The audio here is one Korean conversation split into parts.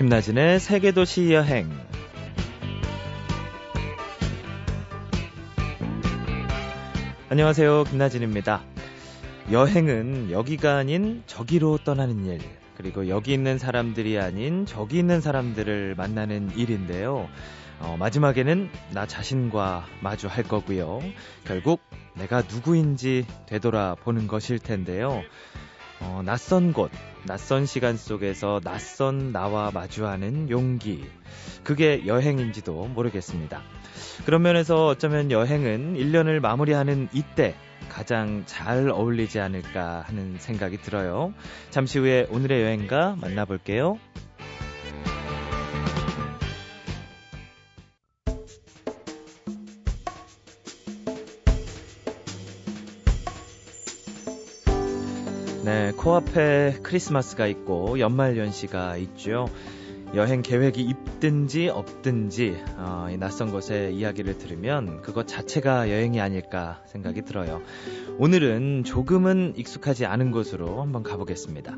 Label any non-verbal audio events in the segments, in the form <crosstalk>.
김나진의 세계도시 여행. 안녕하세요. 김나진입니다. 여행은 여기가 아닌 저기로 떠나는 일, 그리고 여기 있는 사람들이 아닌 저기 있는 사람들을 만나는 일인데요. 어, 마지막에는 나 자신과 마주할 거고요. 결국 내가 누구인지 되돌아보는 것일 텐데요. 어, 낯선 곳, 낯선 시간 속에서 낯선 나와 마주하는 용기. 그게 여행인지도 모르겠습니다. 그런 면에서 어쩌면 여행은 1년을 마무리하는 이때 가장 잘 어울리지 않을까 하는 생각이 들어요. 잠시 후에 오늘의 여행가 만나볼게요. 코앞에 크리스마스가 있고 연말 연시가 있죠. 여행 계획이 있든지 없든지 어, 이 낯선 곳의 이야기를 들으면 그것 자체가 여행이 아닐까 생각이 들어요. 오늘은 조금은 익숙하지 않은 곳으로 한번 가보겠습니다.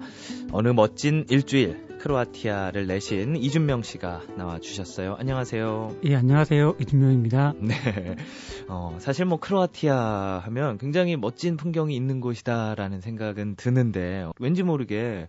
어느 멋진 일주일 크로아티아를 내신 이준명 씨가 나와 주셨어요. 안녕하세요. 예, 안녕하세요. 이준명입니다. <laughs> 네. 어, 사실 뭐 크로아티아 하면 굉장히 멋진 풍경이 있는 곳이다라는 생각은 드는데 왠지 모르게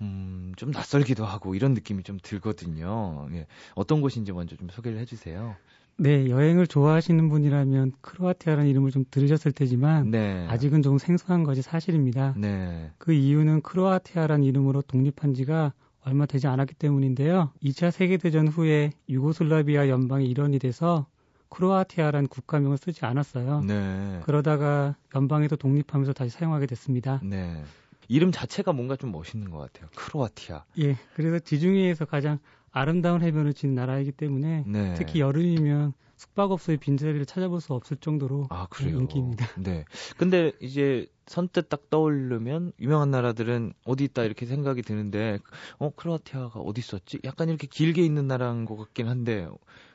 음, 좀 낯설기도 하고 이런 느낌이 좀 들거든요. 예. 어떤 곳인지 먼저 좀 소개를 해 주세요. 네, 여행을 좋아하시는 분이라면 크로아티아라는 이름을 좀 들으셨을 테지만 네. 아직은 좀 생소한 것이 사실입니다. 네. 그 이유는 크로아티아라는 이름으로 독립한 지가 얼마 되지 않았기 때문인데요. 2차 세계대전 후에 유고슬라비아 연방의 일원이 돼서 크로아티아라는 국가명을 쓰지 않았어요. 네. 그러다가 연방에서 독립하면서 다시 사용하게 됐습니다. 네. 이름 자체가 뭔가 좀 멋있는 것 같아요. 크로아티아. 예, 그래서 지중해에서 가장 아름다운 해변을 지닌 나라이기 때문에 네. 특히 여름이면 숙박업소의 빈자리를 찾아볼 수 없을 정도로 아, 그래요? 인기입니다. <laughs> 네. 근데 이제 선뜻 딱 떠오르면 유명한 나라들은 어디 있다 이렇게 생각이 드는데 어 크로아티아가 어디 있었지? 약간 이렇게 길게 있는 나라인 것 같긴 한데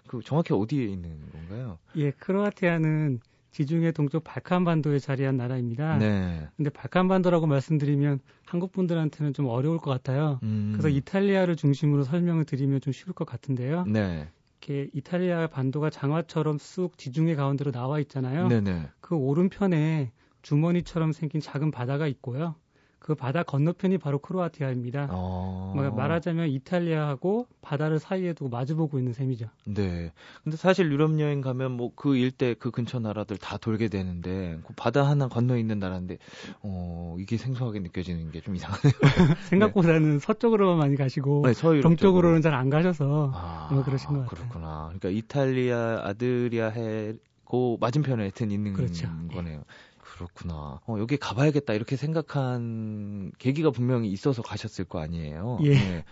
그 정확히 어디에 있는 건가요? 예, 크로아티아는 지중해 동쪽 발칸반도에 자리한 나라입니다. 네. 근데 발칸반도라고 말씀드리면 한국 분들한테는 좀 어려울 것 같아요. 음. 그래서 이탈리아를 중심으로 설명을 드리면 좀 쉬울 것 같은데요. 네. 이렇게 이탈리아 반도가 장화처럼 쑥 지중해 가운데로 나와 있잖아요. 네네. 그 오른편에 주머니처럼 생긴 작은 바다가 있고요. 그 바다 건너편이 바로 크로아티아입니다. 어... 말하자면 이탈리아하고 바다를 사이에 두고 마주보고 있는 셈이죠. 네. 근데 사실 유럽 여행 가면 뭐 그 일대 그 근처 나라들 다 돌게 되는데 그 바다 하나 건너 있는 나라인데 어 이게 생소하게 느껴지는 게 좀 이상하네요. <laughs> 생각보다는 네. 서쪽으로만 많이 가시고 네, 동쪽으로는 잘 안 가셔서 아, 아, 그러신 것 같아요. 그렇구나. 그러니까 이탈리아 아드리아 해고 맞은편에 하여튼 있는 그렇죠. 거네요. 예. 그렇구나. 어, 여기 가봐야겠다 이렇게 생각한 계기가 분명히 있어서 가셨을 거 아니에요. 예. 네.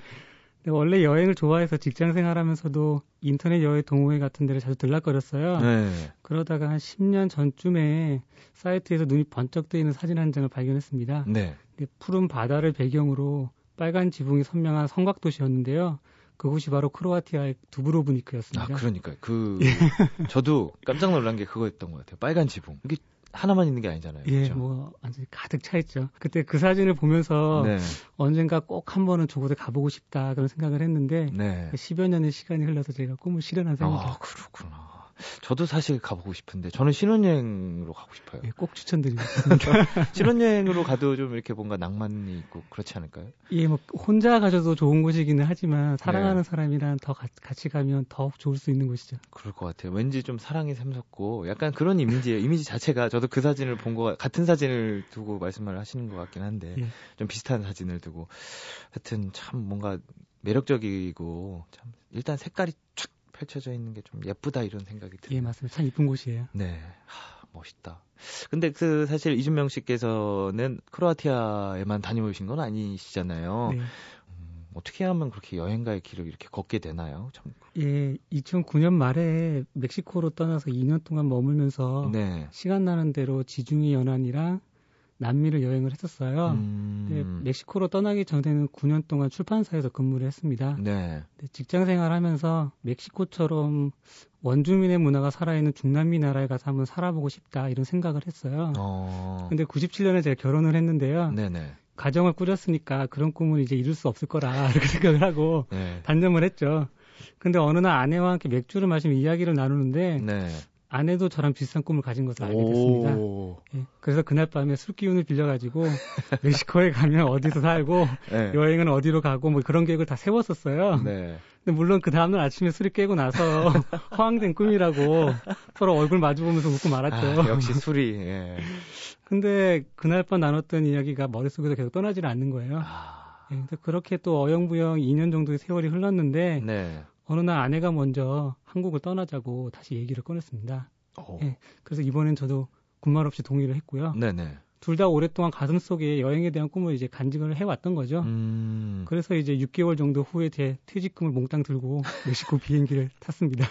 네, 원래 여행을 좋아해서 직장 생활하면서도 인터넷 여행 동호회 같은 데를 자주 들락거렸어요. 네. 그러다가 한 10년 전쯤에 사이트에서 눈이 번쩍 뜨이는 사진 한 장을 발견했습니다. 네. 푸른 바다를 배경으로 빨간 지붕이 선명한 성곽 도시였는데요. 그곳이 바로 크로아티아의 두브로브니크였습니다. 아, 그러니까 그 저도 깜짝 놀란 게 그거였던 것 같아요. 빨간 지붕. 이게 하나만 있는 게 아니잖아요. 예, 그렇죠? 뭐 완전히 가득 차 있죠. 그때 그 사진을 보면서 네. 언젠가 꼭 한 번은 저곳에 가보고 싶다 그런 생각을 했는데 네. 10여 년의 시간이 흘러서 제가 꿈을 실현한 셈이죠. 아, 그렇구나. 저도 사실 가보고 싶은데 저는 신혼여행으로 가고 싶어요. 예, 꼭 추천드립니다. 신혼여행으로 가도 좀 이렇게 뭔가 낭만이 있고 그렇지 않을까요? 예, 뭐 혼자 가셔도 좋은 곳이기는 하지만 사랑하는 네. 사람이랑 더 가, 같이 가면 더 좋을 수 있는 곳이죠. 그럴 것 같아요. 왠지 좀 사랑이 샘솟고 약간 그런 이미지예요. 이미지 자체가 저도 그 사진을 본 거 같은 사진을 두고 말씀을 하시는 것 같긴 한데 예. 좀 비슷한 사진을 두고 하여튼 참 뭔가 매력적이고 참 일단 색깔이 촥 펼쳐져 있는 게 좀 예쁘다 이런 생각이 들어요. 예, 맞습니다. 참 이쁜 곳이에요. 네. 하, 멋있다. 근데 그 사실 이준명 씨께서는 크로아티아에만 다녀오신 건 아니시잖아요. 네. 음, 어떻게 하면 그렇게 여행가의 길을 이렇게 걷게 되나요? 참. 예, 2009년 말에 멕시코로 떠나서 2년 동안 머물면서 네. 시간 나는 대로 지중해 연안이랑 남미를 여행을 했었어요. 음... 멕시코로 떠나기 전에는 9년 동안 출판사에서 근무를 했습니다. 네. 직장 생활하면서 멕시코처럼 원주민의 문화가 살아있는 중남미 나라에 가서 한번 살아보고 싶다 이런 생각을 했어요. 어... 근데 97년에 제가 결혼을 했는데요. 네네. 가정을 꾸렸으니까 그런 꿈을 이제 이룰 수 없을 거라 <laughs> 이렇게 생각을 하고 네. 단념을 했죠. 근데 어느 날 아내와 함께 맥주를 마시며 이야기를 나누는데 네. 아내도 저랑 비슷한 꿈을 가진 것을 알게 됐습니다. 예, 그래서 그날 밤에 술 기운을 빌려가지고 <laughs> 멕시코에 가면 어디서 살고 네. 여행은 어디로 가고 뭐 그런 계획을 다 세웠었어요. 네. 근데 물론 그 다음날 아침에 술이 깨고 나서 <laughs> 허황된 꿈이라고 서로 얼굴 마주보면서 웃고 말았죠. 아, 역시 술이. 예. 근데 그날 밤 나눴던 이야기가 머릿속에서 계속 떠나질 않는 거예요. 아... 예, 그렇게 또 어영부영 2년 정도의 세월이 흘렀는데 네. 어느 날 아내가 먼저 한국을 떠나자고 다시 얘기를 꺼냈습니다. 예, 그래서 이번엔 저도 군말 없이 동의를 했고요. 네네. 둘 다 오랫동안 가슴 속에 여행에 대한 꿈을 이제 간직을 해왔던 거죠. 음... 그래서 이제 6개월 정도 후에 제 퇴직금을 몽땅 들고 <laughs> 멕시코 비행기를 탔습니다.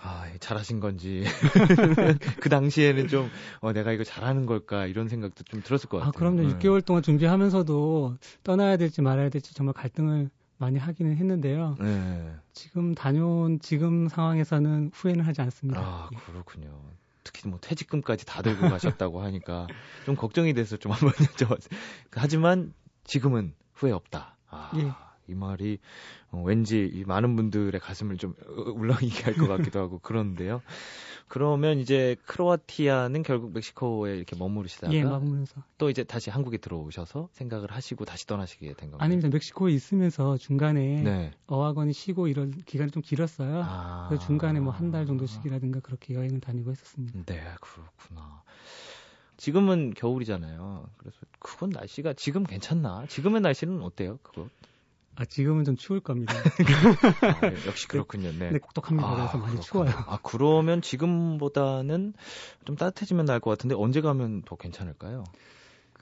아, 잘하신 건지. <laughs> 그 당시에는 좀, 어, 내가 이거 잘하는 걸까, 이런 생각도 좀 들었을 것 아, 같아요. 아, 그럼요. 네. 6개월 동안 준비하면서도 떠나야 될지 말아야 될지 정말 갈등을 많이 하기는 했는데요. 네. 지금 다녀온 지금 상황에서는 후회는 하지 않습니다. 아, 예. 그렇군요. 특히 뭐 퇴직금까지 다 들고 가셨다고 하니까 좀 걱정이 돼서 좀 한번 여쭤봤어요. 하지만 지금은 후회 없다. 아, 예. 이 말이 어, 왠지 이 많은 분들의 가슴을 좀 울렁이게 할 것 같기도 하고 그런데요. 그러면 이제 크로아티아는 결국 멕시코에 이렇게 머무르시다가 예, 머무면서 또 이제 다시 한국에 들어오셔서 생각을 하시고 다시 떠나시게 된 건가요? 아닙니다. 멕시코에 있으면서 중간에 네. 어학원이 쉬고 이런 기간이 좀 길었어요. 아... 그래서 중간에 뭐 한 달 정도씩이라든가 그렇게 여행을 다니고 했었습니다. 네, 그렇구나. 지금은 겨울이잖아요. 그래서 그건 날씨가 지금 괜찮나? 지금의 날씨는 어때요? 그거? 아, 지금은 좀 추울 겁니다. <laughs> 아, 네, 역시 그렇군요. 네. 네, 똑똑합니다. 아, 그래서 많이 추워요. 아, 그러면 지금보다는 좀 따뜻해지면 나을 것 같은데 언제 가면 더 괜찮을까요?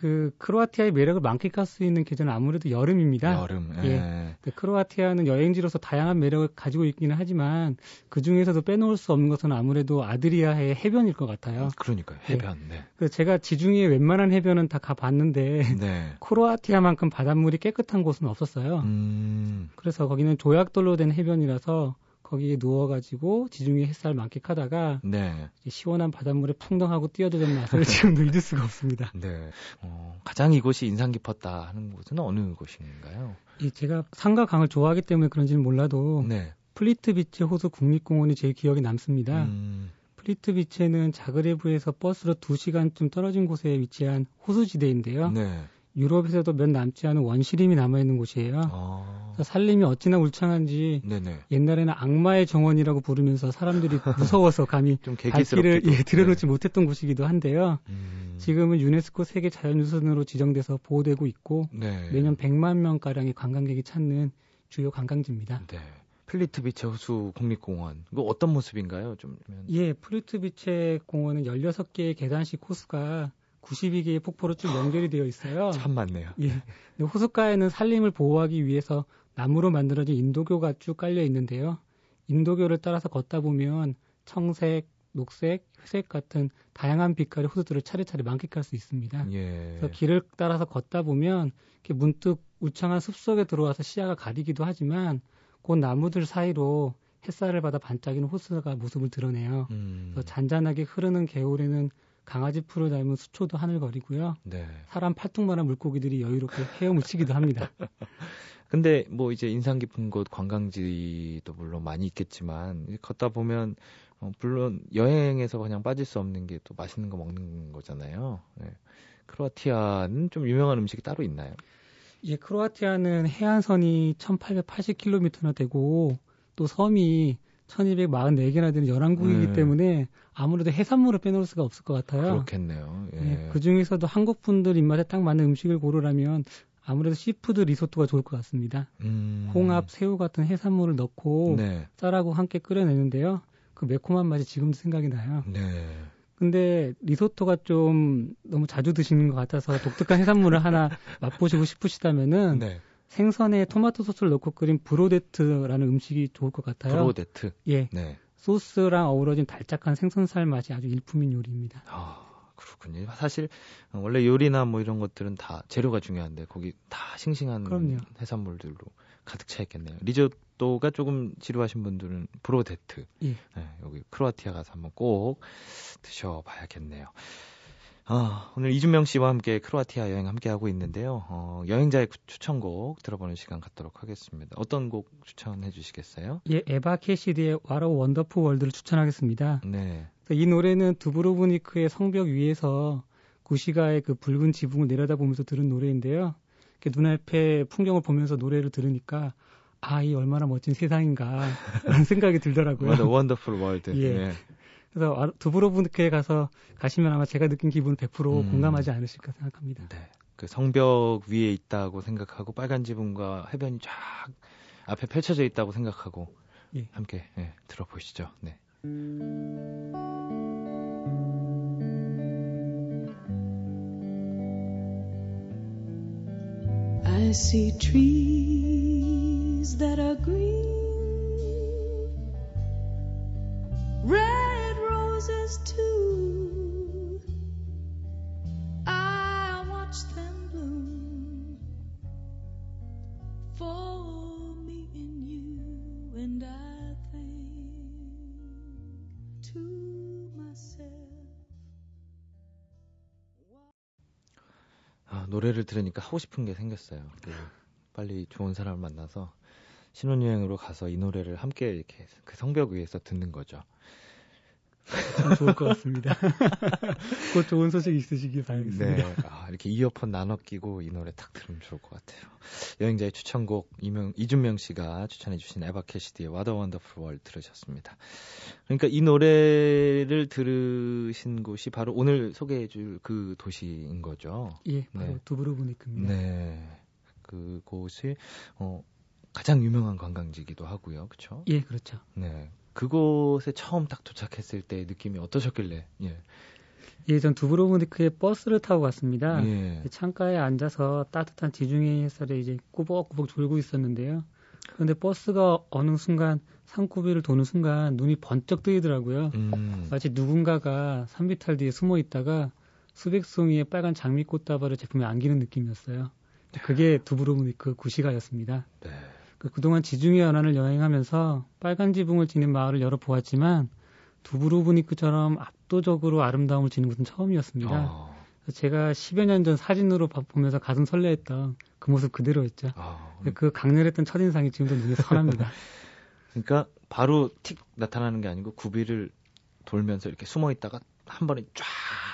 그 크로아티아의 매력을 만끽할 수 있는 계절은 아무래도 여름입니다. 여름. 예. 예. 그 크로아티아는 여행지로서 다양한 매력을 가지고 있기는 하지만 그 중에서도 빼놓을 수 없는 것은 아무래도 아드리아의 해변일 것 같아요. 그러니까요. 예. 해변. 예. 네. 그 제가 지중해 웬만한 해변은 다 가봤는데 <laughs> 네. 크로아티아만큼 바닷물이 깨끗한 곳은 없었어요. 음... 그래서 거기는 조약돌로 된 해변이라서 거기에 누워가지고 지중해 햇살 만끽하다가 네. 시원한 바닷물에 풍덩하고 뛰어드는 맛을 <laughs> 지금도 잊을 수가 없습니다. 네. 어, 가장 이곳이 인상 깊었다 하는 곳은 어느 곳인가요? 이 제가 산과 강을 좋아하기 때문에 그런지는 몰라도 네. 플리트비체 호수 국립공원이 제일 기억에 남습니다. 음... 플리트비체는 자그레브에서 버스로 2시간쯤 떨어진 곳에 위치한 호수지대인데요. 네. 유럽에서도 몇 남지 않은 원시림이 남아있는 곳이에요. 아. 삼림이 어찌나 울창한지 네네. 옛날에는 악마의 정원이라고 부르면서 사람들이 <laughs> 무서워서 감히 좀 발길을 예, 들여놓지 네. 못했던 곳이기도 한데요. 음. 지금은 유네스코 세계 자연유산으로 지정돼서 보호되고 있고 네. 매년 100만 명가량의 관광객이 찾는 주요 관광지입니다. 네. 플리트비체 호수 국립공원. 이거 어떤 모습인가요? 좀 예, 플리트비체 공원은 16개의 계단식 호수가 92개의 폭포로 쭉 연결이 되어 있어요. 참 많네요. 예. 호숫가에는 산림을 보호하기 위해서 나무로 만들어진 인도교가 쭉 깔려 있는데요. 인도교를 따라서 걷다 보면 청색, 녹색, 회색 같은 다양한 빛깔의 호수들을 차례차례 만끽할 수 있습니다. 예. 그래서 길을 따라서 걷다 보면 이렇게 문득 울창한 숲속에 들어와서 시야가 가리기도 하지만 그 나무들 사이로 햇살을 받아 반짝이는 호수가 모습을 드러내요. 음. 그래서 잔잔하게 흐르는 개울에는 강아지 풀을 닮은 수초도 하늘거리고요. 네. 사람 팔뚝만한 물고기들이 여유롭게 헤엄치기도 합니다. <laughs> 근데 뭐 이제 인상 깊은 곳 관광지도 물론 많이 있겠지만 걷다 보면 어, 물론 여행에서 그냥 빠질 수 없는 게 또 맛있는 거 먹는 거잖아요. 네. 크로아티아는 좀 유명한 음식이 따로 있나요? 예, 크로아티아는 해안선이 1880km나 되고 또 섬이 1244개나 되는 11국이기 네. 때문에 아무래도 해산물을 빼놓을 수가 없을 것 같아요. 그렇겠네요. 예. 네, 그 중에서도 한국 분들 입맛에 딱 맞는 음식을 고르라면 아무래도 seafood 리소토가 좋을 것 같습니다. 음... 홍합, 새우 같은 해산물을 넣고 네. 쌀하고 함께 끓여내는데요. 그 매콤한 맛이 지금도 생각이 나요. 네. 근데 리소토가 좀 너무 자주 드시는 것 같아서 독특한 해산물을 하나 맛보시고 싶으시다면은 네. 생선에 토마토 소스를 넣고 끓인 브로데트라는 음식이 좋을 것 같아요. 브로데트. 예. 네. 소스랑 어우러진 달짝한 생선살 맛이 아주 일품인 요리입니다. 아, 그렇군요. 사실 원래 요리나 뭐 이런 것들은 다 재료가 중요한데 거기 다 싱싱한 그럼요. 해산물들로 가득 차 있겠네요. 리조또가 조금 지루하신 분들은 브로데트. 예. 네, 여기 크로아티아 가서 한번 꼭 드셔봐야겠네요. 아, 오늘 이준명 씨와 함께 크로아티아 여행 함께 하고 있는데요. 어, 여행자의 추천곡 들어보는 시간 갖도록 하겠습니다. 어떤 곡 추천해 주시겠어요? 예, 에바 캐시디의 와로 원더풀 월드를 추천하겠습니다. 네. 이 노래는 두브로브니크의 성벽 위에서 구시가의 그 붉은 지붕을 내려다보면서 들은 노래인데요. 눈앞에 풍경을 보면서 노래를 들으니까 아, 이 얼마나 멋진 세상인가 라는 <laughs> 생각이 들더라고요. Wonderful world. 예. 네. 그래서 두브로브니크에 가서 가시면 아마 제가 느낀 기분 100% 음. 공감하지 않으실까 생각합니다. 네. 그 성벽 위에 있다고 생각하고 빨간 지붕과 해변이 쫙 앞에 펼쳐져 있다고 생각하고 예. 함께 예, 들어보시죠. 네. I see trees that are green, 노래를 들으니까 하고 싶은 게 생겼어요. 그 빨리 좋은 사람을 만나서 신혼여행으로 가서 이 노래를 함께 이렇게 그 성벽 위에서 듣는 거죠. 참 좋을 것 같습니다. <laughs> 곧 좋은 소식 있으시길 바라겠습니다. 네. 아, 이렇게 이어폰 나눠 끼고 이 노래 탁 들으면 좋을 것 같아요. 여행자의 추천곡 이명, 이준명 씨가 추천해주신 에바 캐시디의 와더 원더풀 월 들으셨습니다. 그러니까 이 노래를 들으신 곳이 바로 오늘 소개해줄 그 도시인 거죠. 예, 바로 네. 두브로브니크입니다. 네. 그곳이 어, 가장 유명한 관광지이기도 하고요. 그렇죠? 예, 그렇죠. 네. 그곳에 처음 딱 도착했을 때 느낌이 어떠셨길래? 예. 예, 전 두브로브니크에 버스를 타고 갔습니다. 예. 창가에 앉아서 따뜻한 지중해 햇살에 이제 꾸벅꾸벅 졸고 있었는데요. 그런데 버스가 어느 순간 산구비를 도는 순간 눈이 번쩍 뜨이더라고요. 음. 마치 누군가가 산비탈 뒤에 숨어 있다가 수백 송이의 빨간 장미꽃 다발을 제품에 안기는 느낌이었어요. 그게 두브로브니크 구시가였습니다. 네. 그 그동안 지중해 연안을 여행하면서 빨간 지붕을 지닌 마을을 열어 보았지만 두브로브니크처럼 압도적으로 아름다움을 지닌 곳은 처음이었습니다. 어. 제가 10여 년 전 사진으로 보면서 가슴 설레했던 그 모습 그대로였죠. 어. 그 강렬했던 첫인상이 지금도 눈에 선합니다. <laughs> 그러니까 바로 틱 나타나는 게 아니고 구비를 돌면서 이렇게 숨어 있다가 한 번에 쫙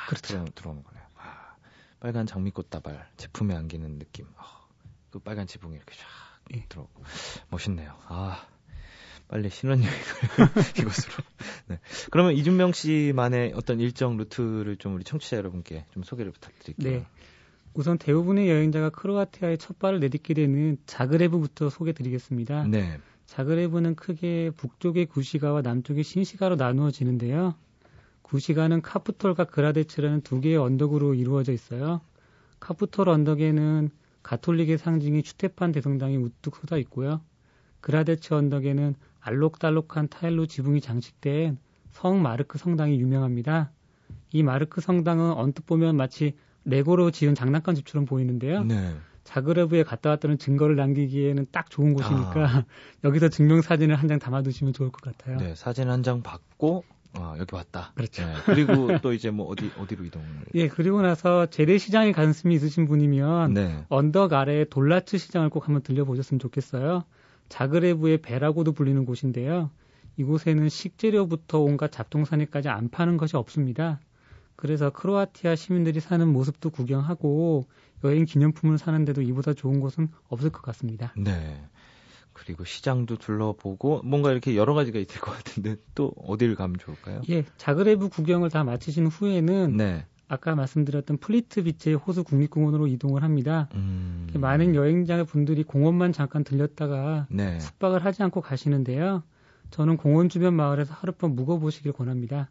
그렇죠. 들어오는 거네요. 아, 빨간 장미꽃 다발 제품에 안기는 느낌. 어, 그 빨간 지붕이 이렇게 쫙 예. 들어오고 멋있네요. 아 빨리 신혼여행을 <laughs> 이곳으로. 네. 그러면 이준명 씨만의 어떤 일정 루트를 좀 우리 청취자 여러분께 좀 소개를 부탁드릴게요. 네. 우선 대부분의 여행자가 크로아티아에 첫 발을 내딛게 되는 자그레브부터 소개드리겠습니다. 네. 자그레브는 크게 북쪽의 구시가와 남쪽의 신시가로 나누어지는데요. 구시가는 카프톨과 그라데츠라는 두 개의 언덕으로 이루어져 있어요. 카프톨 언덕에는 가톨릭의 상징이 추테판 대성당이 우뚝 솟아 있고요. 그라데츠 언덕에는 알록달록한 타일로 지붕이 장식된 성 마르크 성당이 유명합니다. 이 마르크 성당은 언뜻 보면 마치 레고로 지은 장난감 집처럼 보이는데요. 네. 자그레브에 갔다 왔다는 증거를 남기기에는 딱 좋은 곳이니까 아. <laughs> 여기서 증명 사진을 한 장 담아두시면 좋을 것 같아요. 네, 사진 한 장 받고 아, 여기 왔다. 그렇죠. 네, 그리고 또 이제 뭐 어디 어디로 이동을? <laughs> 예, 그리고 나서 재래시장에 관심이 있으신 분이면 네. 언덕 아래 돌라츠 시장을 꼭 한번 들려보셨으면 좋겠어요. 자그레브의 배라고도 불리는 곳인데요. 이곳에는 식재료부터 온갖 잡동사니까지 안 파는 것이 없습니다. 그래서 크로아티아 시민들이 사는 모습도 구경하고 여행 기념품을 사는데도 이보다 좋은 곳은 없을 것 같습니다. 네. 그리고 시장도 둘러보고 뭔가 이렇게 여러 가지가 있을 것 같은데 또 어디를 가면 좋을까요? 예, 자그레브 구경을 다 마치신 후에는 네. 아까 말씀드렸던 플리트비체의 호수 국립공원으로 이동을 합니다. 음... 많은 여행자 분들이 공원만 잠깐 들렸다가 네. 숙박을 하지 않고 가시는데요. 저는 공원 주변 마을에서 하룻밤 묵어보시길 권합니다.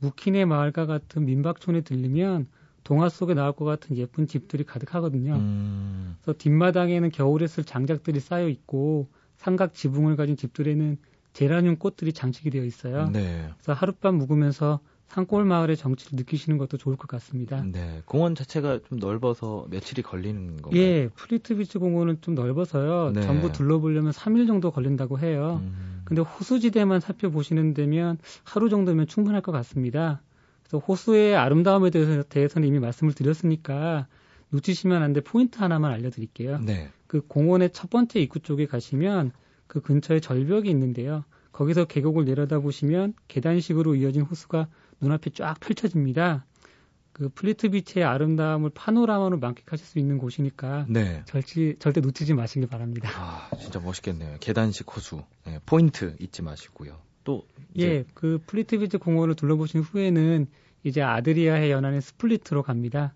무키네 마을과 같은 민박촌에 들리면 동화 속에 나올 것 같은 예쁜 집들이 가득하거든요. 음. 그래서 뒷마당에는 겨울에 쓸 장작들이 쌓여 있고 삼각 지붕을 가진 집들에는 제라늄 꽃들이 장식이 되어 있어요. 네. 그래서 하룻밤 묵으면서 산골 마을의 정취를 느끼시는 것도 좋을 것 같습니다. 네, 공원 자체가 좀 넓어서 며칠이 걸리는 건가요? 예, 플리트비체 공원은 좀 넓어서요. 네. 전부 둘러보려면 3일 정도 걸린다고 해요. 음. 근데 호수지대만 살펴보시는 데면 하루 정도면 충분할 것 같습니다. 그래서 호수의 아름다움에 대해서, 대해서는 이미 말씀을 드렸으니까 놓치시면 안 될 포인트 하나만 알려드릴게요. 네. 그 공원의 첫 번째 입구 쪽에 가시면 그 근처에 절벽이 있는데요. 거기서 계곡을 내려다 보시면 계단식으로 이어진 호수가 눈앞에 쫙 펼쳐집니다. 그 플리트비체의 아름다움을 파노라마로 만끽하실 수 있는 곳이니까 네. 절치, 절대 놓치지 마시길 바랍니다. 아, 진짜 멋있겠네요. 계단식 호수. 네, 포인트 잊지 마시고요. 또. 예, 그 플리트비체 공원을 둘러보신 후에는 이제 아드리아해 연안의 스플리트로 갑니다.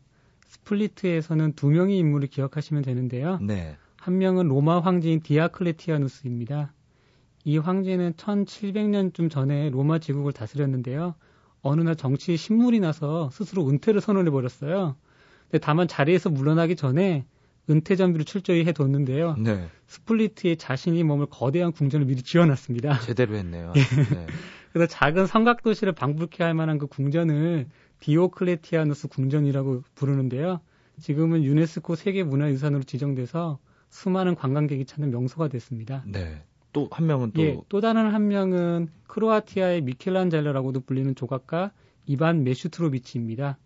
스플리트에서는 두 명의 인물을 기억하시면 되는데요. 네. 한 명은 로마 황제인 디오클레티아누스입니다. 이 황제는 1700년쯤 전에 로마 제국을 다스렸는데요. 어느 날 정치에 신물이 나서 스스로 은퇴를 선언해 버렸어요. 근데 다만 자리에서 물러나기 전에 은퇴 준비를 철저히 해뒀는데요. 네. 스플리트에 자신이 머물 거대한 궁전을 미리 지어놨습니다. 제대로 했네요. 예. 네. 그래서 작은 삼각 도시를 방불케 할 만한 그 궁전을 디오클레티아누스 궁전이라고 부르는데요. 지금은 유네스코 세계 문화유산으로 지정돼서 수많은 관광객이 찾는 명소가 됐습니다. 네. 또 한 명은 또 예, 또 다른 한 명은 크로아티아의 미켈란젤로라고도 불리는 조각가 이반 메슈트로비치입니다.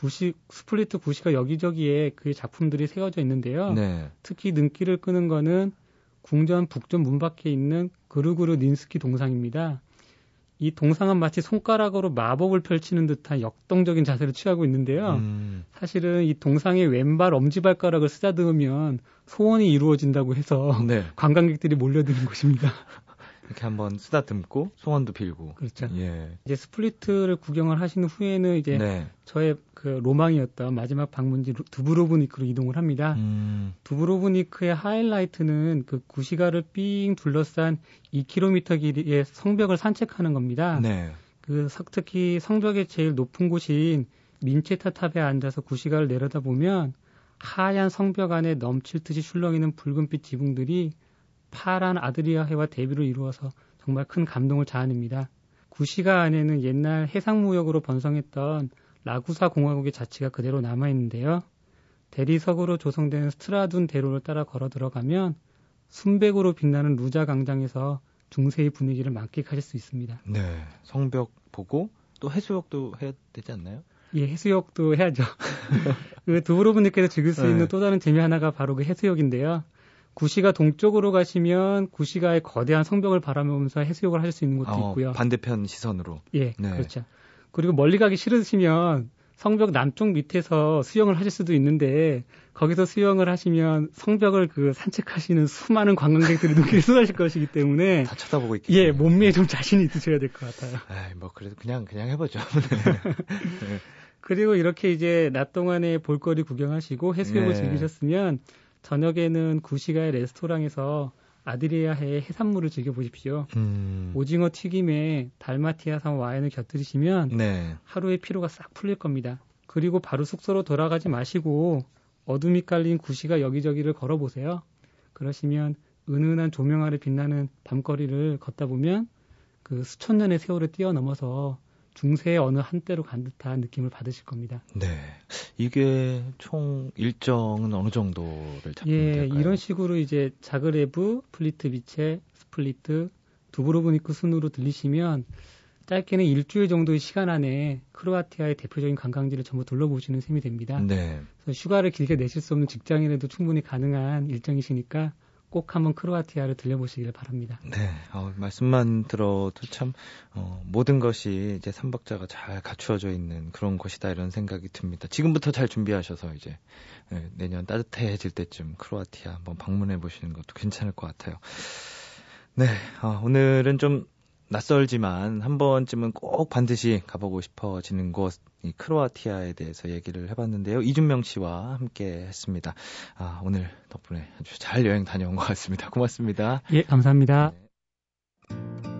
구시 스플리트 구시가 여기저기에 그의 작품들이 세워져 있는데요. 네. 특히 눈길을 끄는 거는 궁전 북전 문 밖에 있는 그르그르 닌스키 동상입니다. 이 동상은 마치 손가락으로 마법을 펼치는 듯한 역동적인 자세를 취하고 있는데요. 음. 사실은 이 동상의 왼발 엄지발가락을 쓰다듬으면 소원이 이루어진다고 해서 네. 관광객들이 몰려드는 곳입니다. <laughs> 이렇게 한번 쓰다듬고 소원도 빌고. 그렇죠. 예. 이제 스플리트를 구경을 하신 후에는 이제 네. 저의 그 로망이었던 마지막 방문지 두브로브니크로 이동을 합니다. 음. 두브로브니크의 하이라이트는 그 구시가를 삥 둘러싼 2km 길이의 성벽을 산책하는 겁니다. 네. 그 특히 성벽의 제일 높은 곳인 민체타 탑에 앉아서 구시가를 내려다보면 하얀 성벽 안에 넘칠 듯이 출렁이는 붉은빛 지붕들이 파란 아드리아해와 대비를 이루어서 정말 큰 감동을 자아냅니다. 구시가 안에는 옛날 해상무역으로 번성했던 라구사 공화국의 자치가 그대로 남아 있는데요. 대리석으로 조성된 스트라둔 대로를 따라 걸어 들어가면 순백으로 빛나는 루자 광장에서 중세의 분위기를 만끽하실 수 있습니다. 네, 성벽 보고 또 해수욕도 해야 되지 않나요? 예, 해수욕도 해야죠. <laughs> 그 두브로브님께서 즐길 수 네. 있는 또 다른 재미 하나가 바로 그 해수욕인데요. 구시가 동쪽으로 가시면 구시가의 거대한 성벽을 바라보면서 해수욕을 하실 수 있는 곳도 어, 있고요. 반대편 시선으로. 예, 네. 그렇죠. 그리고 멀리 가기 싫으시면 성벽 남쪽 밑에서 수영을 하실 수도 있는데 거기서 수영을 하시면 성벽을 그 산책하시는 수많은 관광객들이 눈길에 쏟아질 <laughs> 것이기 때문에 다 쳐다보고 있기 예, 몸매에 좀 자신이 있으셔야 될 것 같아요. 아, 뭐 그래도 그냥 그냥 해보죠. <laughs> 네. 그리고 이렇게 이제 낮 동안에 볼거리 구경하시고 해수욕을 네. 즐기셨으면 저녁에는 구시가의 레스토랑에서 아드리아해의 해산물을 즐겨보십시오. 음. 오징어 튀김에 달마티아산 와인을 곁들이시면 네. 하루의 피로가 싹 풀릴 겁니다. 그리고 바로 숙소로 돌아가지 마시고 어둠이 깔린 구시가 여기저기를 걸어보세요. 그러시면 은은한 조명 아래 빛나는 밤거리를 걷다 보면 그 수천 년의 세월을 뛰어넘어서 중세의 어느 한때로 간 듯한 느낌을 받으실 겁니다. 네. 이게 총 일정은 어느 정도를 잡는 예, 될까요? 이런 식으로 이제 자그레브, 플리트비체, 스플리트, 두브로브니크 순으로 들리시면 짧게는 일주일 정도의 시간 안에 크로아티아의 대표적인 관광지를 전부 둘러보시는 셈이 됩니다. 네. 그래서 휴가를 길게 내실 수 없는 직장인에도 충분히 가능한 일정이시니까 꼭 한번 크로아티아를 들려보시길 바랍니다. 네, 어, 말씀만 들어도 참 어, 모든 것이 이제 삼박자가 잘 갖추어져 있는 그런 곳이다 이런 생각이 듭니다. 지금부터 잘 준비하셔서 이제 네, 내년 따뜻해질 때쯤 크로아티아 한번 방문해 보시는 것도 괜찮을 것 같아요. 네, 어, 오늘은 좀 낯설지만 한 번쯤은 꼭 반드시 가보고 싶어지는 곳, 이 크로아티아에 대해서 얘기를 해봤는데요. 이준명 씨와 함께 했습니다. 아, 오늘 덕분에 아주 잘 여행 다녀온 것 같습니다. 고맙습니다. 예, 감사합니다. 네.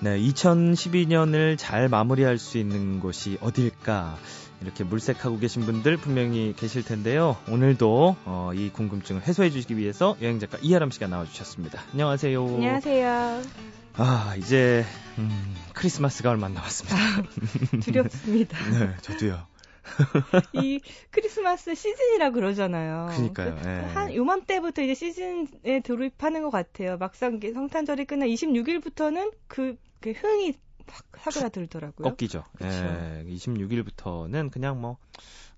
네, 2012년을 잘 마무리할 수 있는 곳이 어딜까? 이렇게 물색하고 계신 분들 분명히 계실 텐데요. 오늘도 어, 이 궁금증을 해소해 주시기 위해서 여행 작가 이하람 씨가 나와 주셨습니다. 안녕하세요. 안녕하세요. 아, 이제 음, 크리스마스가 얼마 안 남았습니다. 아, 두렵습니다. <laughs> 네, 저도요. 이 크리스마스 시즌이라 그러잖아요. 그러니까요. 그, 예. 한 요맘때부터 이제 시즌에 돌입하는 것 같아요. 막상 성탄절이 끝나 26일부터는 그, 그 흥이 확 사그라들더라고요. 꺾이죠. 예, 26일부터는 그냥 뭐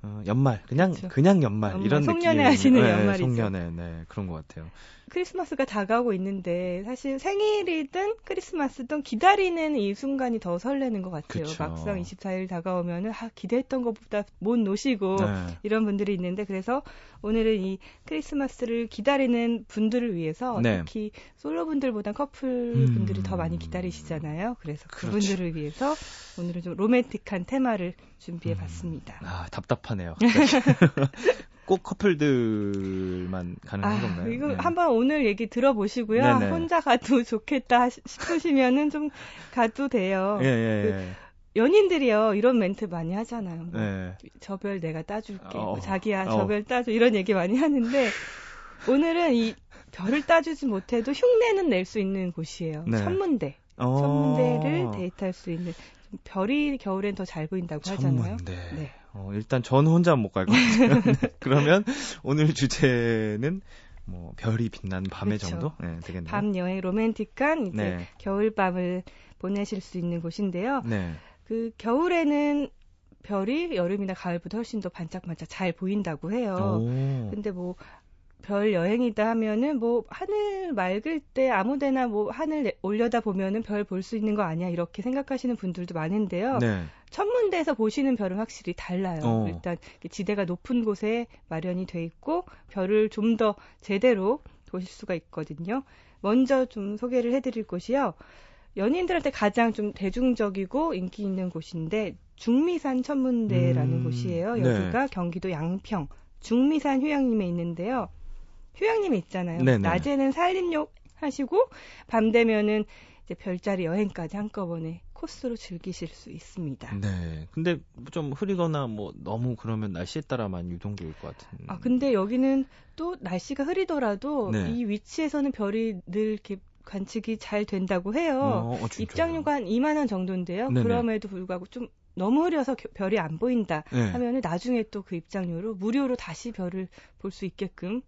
어, 연말 그냥 그쵸. 그냥 연말, 연말 이런 송년회. 하시는 네, 연말이죠. 송년회, 네 그런 것 같아요. 크리스마스가 다가오고 있는데 사실 생일이든 크리스마스든 기다리는 이 순간이 더 설레는 것 같아요. 그쵸. 막상 24일 다가오면은 아, 기대했던 것보다 못 노시고 네. 이런 분들이 있는데 그래서 오늘은 이 크리스마스를 기다리는 분들을 위해서 네. 특히 솔로 분들보다 커플 분들이 음. 더 많이 기다리시잖아요. 그래서 그렇죠. 그분들을 위해서 오늘은 좀 로맨틱한 테마를 준비해 봤습니다. 음. 아, 답답하네요. <laughs> 꼭 커플들만 가능한 아, 건가요? 이거 네. 한번 오늘 얘기 들어보시고요. 네네. 혼자 가도 좋겠다 싶으시면은 좀 가도 돼요. 예, 예, 그 예. 연인들이요 이런 멘트 많이 하잖아요. 뭐, 네. 저별 내가 따줄게. 뭐 어, 뭐 자기야 어. 저별 따줘 이런 얘기 많이 하는데 오늘은 이 별을 따주지 못해도 흉내는 낼 수 있는 곳이에요. 네. 천문대. 어. 천문대를 데이트할 수 있는 별이 겨울엔 더 잘 보인다고 하잖아요. 천문대. 네. 어, 일단 전 혼자 못 갈 것 같아요. <laughs> 네. 그러면 오늘 주제는 뭐 별이 빛난 밤의 그렇죠. 정도 네, 되겠네요. 밤 여행 로맨틱한 이제 네. 겨울 밤을 보내실 수 있는 곳인데요. 네. 그 겨울에는 별이 여름이나 가을보다 훨씬 더 반짝반짝 잘 보인다고 해요. 오. 근데 뭐 별 여행이다 하면은 뭐 하늘 맑을 때 아무 데나 뭐 하늘 올려다 보면은 별 볼 수 있는 거 아니야 이렇게 생각하시는 분들도 많은데요. 네. 천문대에서 보시는 별은 확실히 달라요. 어. 일단 지대가 높은 곳에 마련이 돼 있고 별을 좀 더 제대로 보실 수가 있거든요. 먼저 좀 소개를 해드릴 곳이요. 연인들한테 가장 좀 대중적이고 인기 있는 곳인데 중미산 천문대라는 음, 곳이에요. 네. 여기가 네. 경기도 양평 중미산 휴양림에 있는데요. 휴양림이 있잖아요. 네네. 낮에는 산림욕 하시고 밤 되면은 이제 별자리 여행까지 한꺼번에 코스로 즐기실 수 있습니다. 네. 근데 좀 흐리거나 뭐 너무 그러면 날씨에 따라만 유동적일 것 같은. 아 근데 여기는 또 날씨가 흐리더라도 네. 이 위치에서는 별이 늘 이렇게 관측이 잘 된다고 해요. 어, 어, 입장료가 한 2만 원 정도인데요. 네네. 그럼에도 불구하고 좀 너무 흐려서 별이 안 보인다 네. 하면은 나중에 또 그 입장료로 무료로 다시 별을 볼 수 있게끔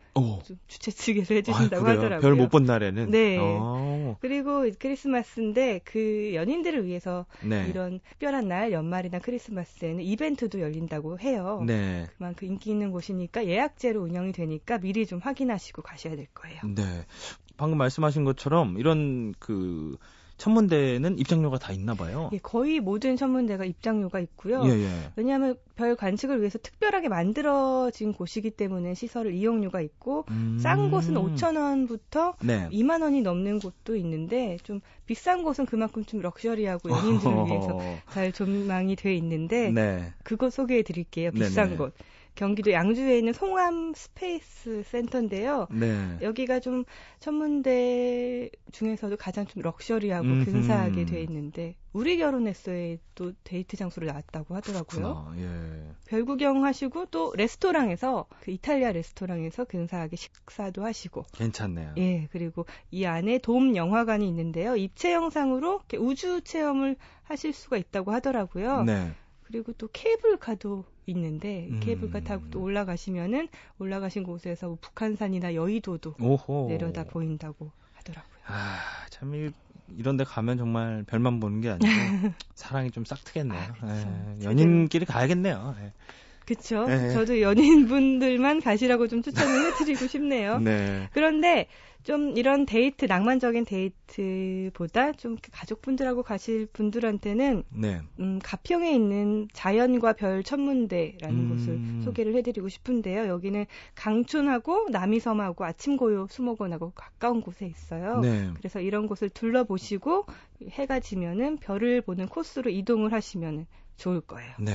주최 측에서 해주신다고 아, 하더라고요. 별 못 본 날에는. 네. 오. 어. 그리고 크리스마스인데 그 연인들을 위해서 네. 이런 특별한 날 연말이나 크리스마스에는 이벤트도 열린다고 해요. 네. 그만큼 인기 있는 곳이니까 예약제로 운영이 되니까 미리 좀 확인하시고 가셔야 될 거예요. 네. 방금 말씀하신 것처럼 이런 그 천문대는 입장료가 다 있나 봐요. 예, 거의 모든 천문대가 입장료가 있고요. 예, 예. 왜냐하면 별 관측을 위해서 특별하게 만들어진 곳이기 때문에 시설을 이용료가 있고 음... 싼 곳은 5천 원부터 네. 2만 원이 넘는 곳도 있는데 좀 비싼 곳은 그만큼 좀 럭셔리하고 연인들을 <laughs> 위해서 잘 조망이 돼 있는데 네. 그거 소개해 드릴게요. 비싼 네네. 곳. 경기도 양주에 있는 송암 스페이스 센터인데요. 네. 여기가 좀 천문대 중에서도 가장 좀 luxury하고 음흠. 근사하게 돼 있는데 우리 결혼했어에 또 데이트 장소로 나왔다고 하더라고요. 예. 별 구경 하시고 또 레스토랑에서 그 이탈리아 레스토랑에서 근사하게 식사도 하시고 괜찮네요. 예, 그리고 이 안에 돔 영화관이 있는데요. 입체 영상으로 우주 체험을 하실 수가 있다고 하더라고요. 네. 그리고 또 케이블카도 있는데 음. 케이블카 타고 또 올라가시면은 올라가신 곳에서 북한산이나 여의도도 오호. 내려다 보인다고 하더라고요. 아, 참 이, 이런 데 가면 정말 별만 보는 게 아니고 <laughs> 사랑이 좀 싹 트겠네요. 아. 예, 연인끼리 가야겠네요. 예. 그렇죠. 네. 저도 연인분들만 가시라고 좀 추천을 해드리고 싶네요. 네. 그런데 좀 이런 데이트, 낭만적인 데이트보다 좀 가족분들하고 가실 분들한테는 네. 음, 가평에 있는 자연과 별 천문대라는 음. 곳을 소개를 해드리고 싶은데요. 여기는 강촌하고 남이섬하고 아침고요 수목원하고 가까운 곳에 있어요. 네. 그래서 이런 곳을 둘러보시고 해가 지면은 별을 보는 코스로 이동을 하시면 좋을 거예요. 네.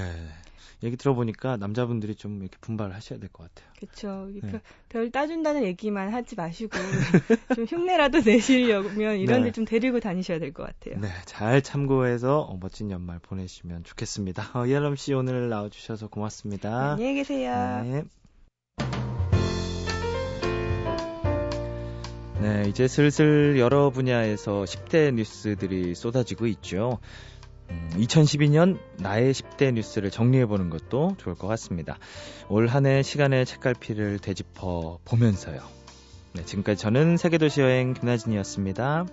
얘기 들어보니까 남자분들이 좀 이렇게 분발하셔야 될 것 같아요. 그렇죠. 네. 별, 별, 따준다는 얘기만 하지 마시고 <laughs> 좀 흉내라도 내시려면 이런 네. 데좀 데리고 다니셔야 될 것 같아요. 네, 잘 참고해서 어, 멋진 연말 보내시면 좋겠습니다. 어, <laughs> 이하람 씨 오늘 나와주셔서 고맙습니다. 안녕히 계세요. 네. 네, 이제 슬슬 여러 분야에서 10대 뉴스들이 쏟아지고 있죠. 2012년 음, 나의 10대 뉴스를 정리해보는 것도 좋을 것 같습니다. 올 한 해 시간의 책갈피를 되짚어 보면서요. 네, 지금까지 저는 세계도시 여행 김나진이었습니다.